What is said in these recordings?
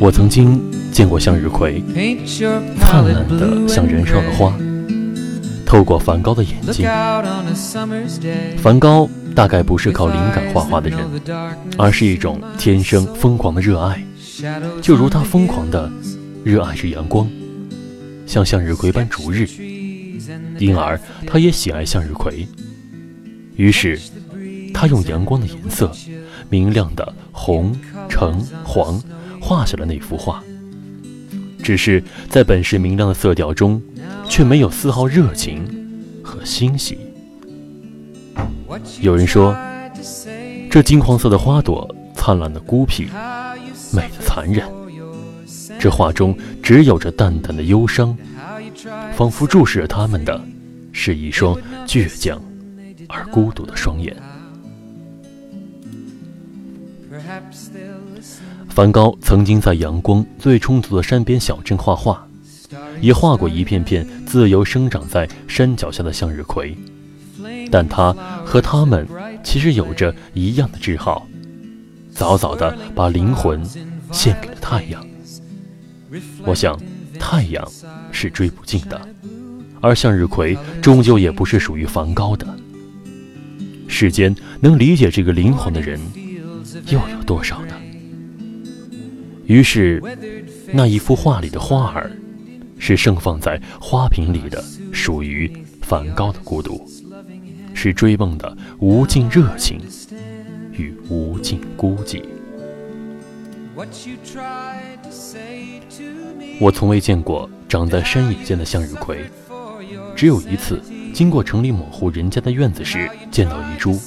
我曾经见过向日葵，灿烂的像燃烧的花。透过梵高的眼睛，梵高大概不是靠灵感画画的人，而是一种天生疯狂的热爱，就如他疯狂的热爱着阳光，像向日葵般逐日，因而他也喜爱向日葵。于是，他用阳光的颜色。明亮的红、橙、黄，画下了那幅画。只是在本是明亮的色调中，却没有丝毫热情和欣喜。有人说，这金黄色的花朵灿烂的孤僻，美的残忍。这画中只有着淡淡的忧伤，仿佛注视着他们的，是一双倔强而孤独的双眼。梵高曾经在阳光最充足的山边小镇画画，也画过一片片自由生长在山脚下的向日葵。但他和他们其实有着一样的嗜好，早早地把灵魂献给了太阳。我想，太阳是追不尽的，而向日葵终究也不是属于梵高的。世间能理解这个灵魂的人，又有多少呢？于是，那一幅画里的花儿，是盛放在花瓶里的，属于梵高的孤独，是追梦的无尽热情与无尽孤寂。我从未见过长在山野间的向日葵，只有一次经过城里某户人家的院子时，见到一株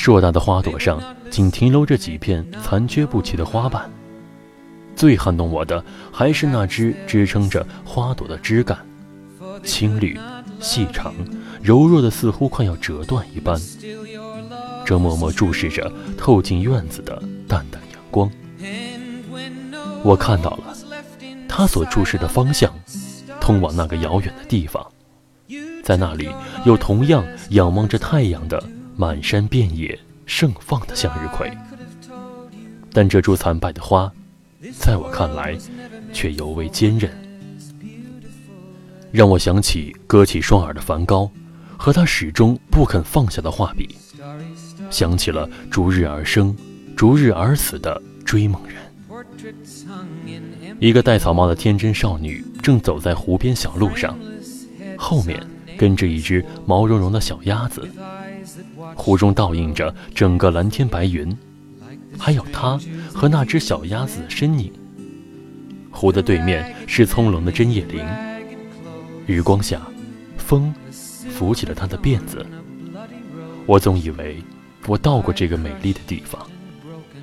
硕大的花朵上，仅停留着几片残缺不齐的花瓣。最撼动我的还是那只支撑着花朵的枝干，青绿、细长、柔弱的，似乎快要折断一般。这默默注视着透进院子的淡淡阳光。我看到了，他所注视的方向，通往那个遥远的地方。在那里，有同样仰望着太阳的满山遍野盛放的向日葵。但这株残败的花。在我看来，却尤为坚韧，让我想起割起双耳的梵高，和他始终不肯放下的画笔，想起了逐日而生、逐日而死的追梦人。一个戴草帽的天真少女正走在湖边小路上，后面跟着一只毛茸茸的小鸭子，湖中倒映着整个蓝天白云。还有他和那只小鸭子的身影。湖的对面是葱茏的针叶林，余光下，风拂起了他的辫子。我总以为我到过这个美丽的地方，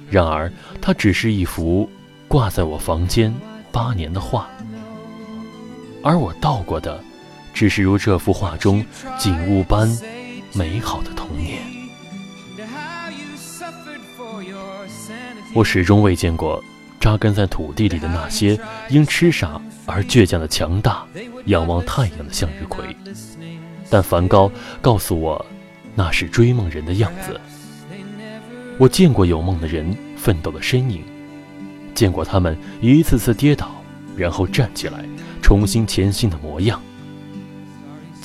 然而它只是一幅挂在我房间八年的画，而我到过的，只是如这幅画中景物般美好的童年。我始终未见过扎根在土地里的那些因痴傻而倔强的强大、仰望太阳的向日葵，但梵高告诉我，那是追梦人的样子。我见过有梦的人奋斗的身影，见过他们一次次跌倒，然后站起来，重新前行的模样，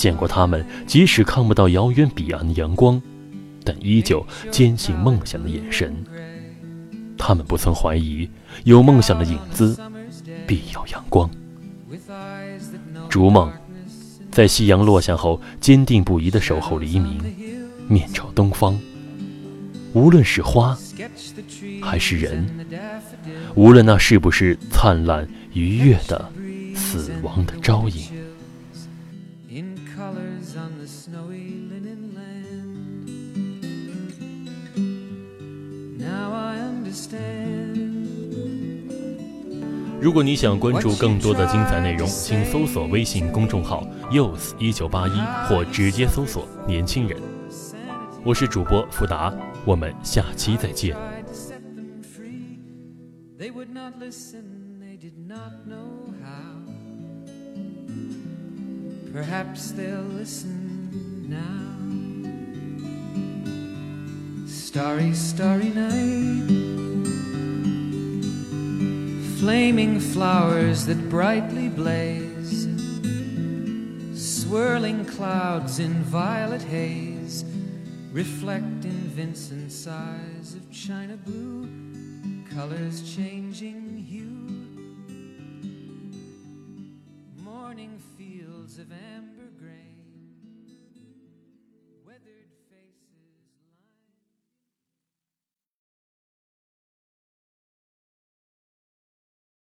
见过他们即使看不到遥远彼岸的阳光，但依旧坚信梦想的眼神。他们不曾怀疑，有梦想的影子必有阳光。逐梦，在夕阳落下后，坚定不移地守候黎明，面朝东方。无论是花，还是人，无论那是不是灿烂愉悦的死亡的朝影。snowy linen land. Now I understand. 如果你想关注更多的精彩内容，请搜索微信公众号 “youth 一九八一”或直接搜索“年轻人”。我是主播福达，我们下期再见。Perhaps they'll listen. now. Starry, starry night. Flaming flowers that brightly blaze. Swirling clouds in violet haze. Reflect in Vincent's eyes of china blue. Colors changing hue. Morning fields of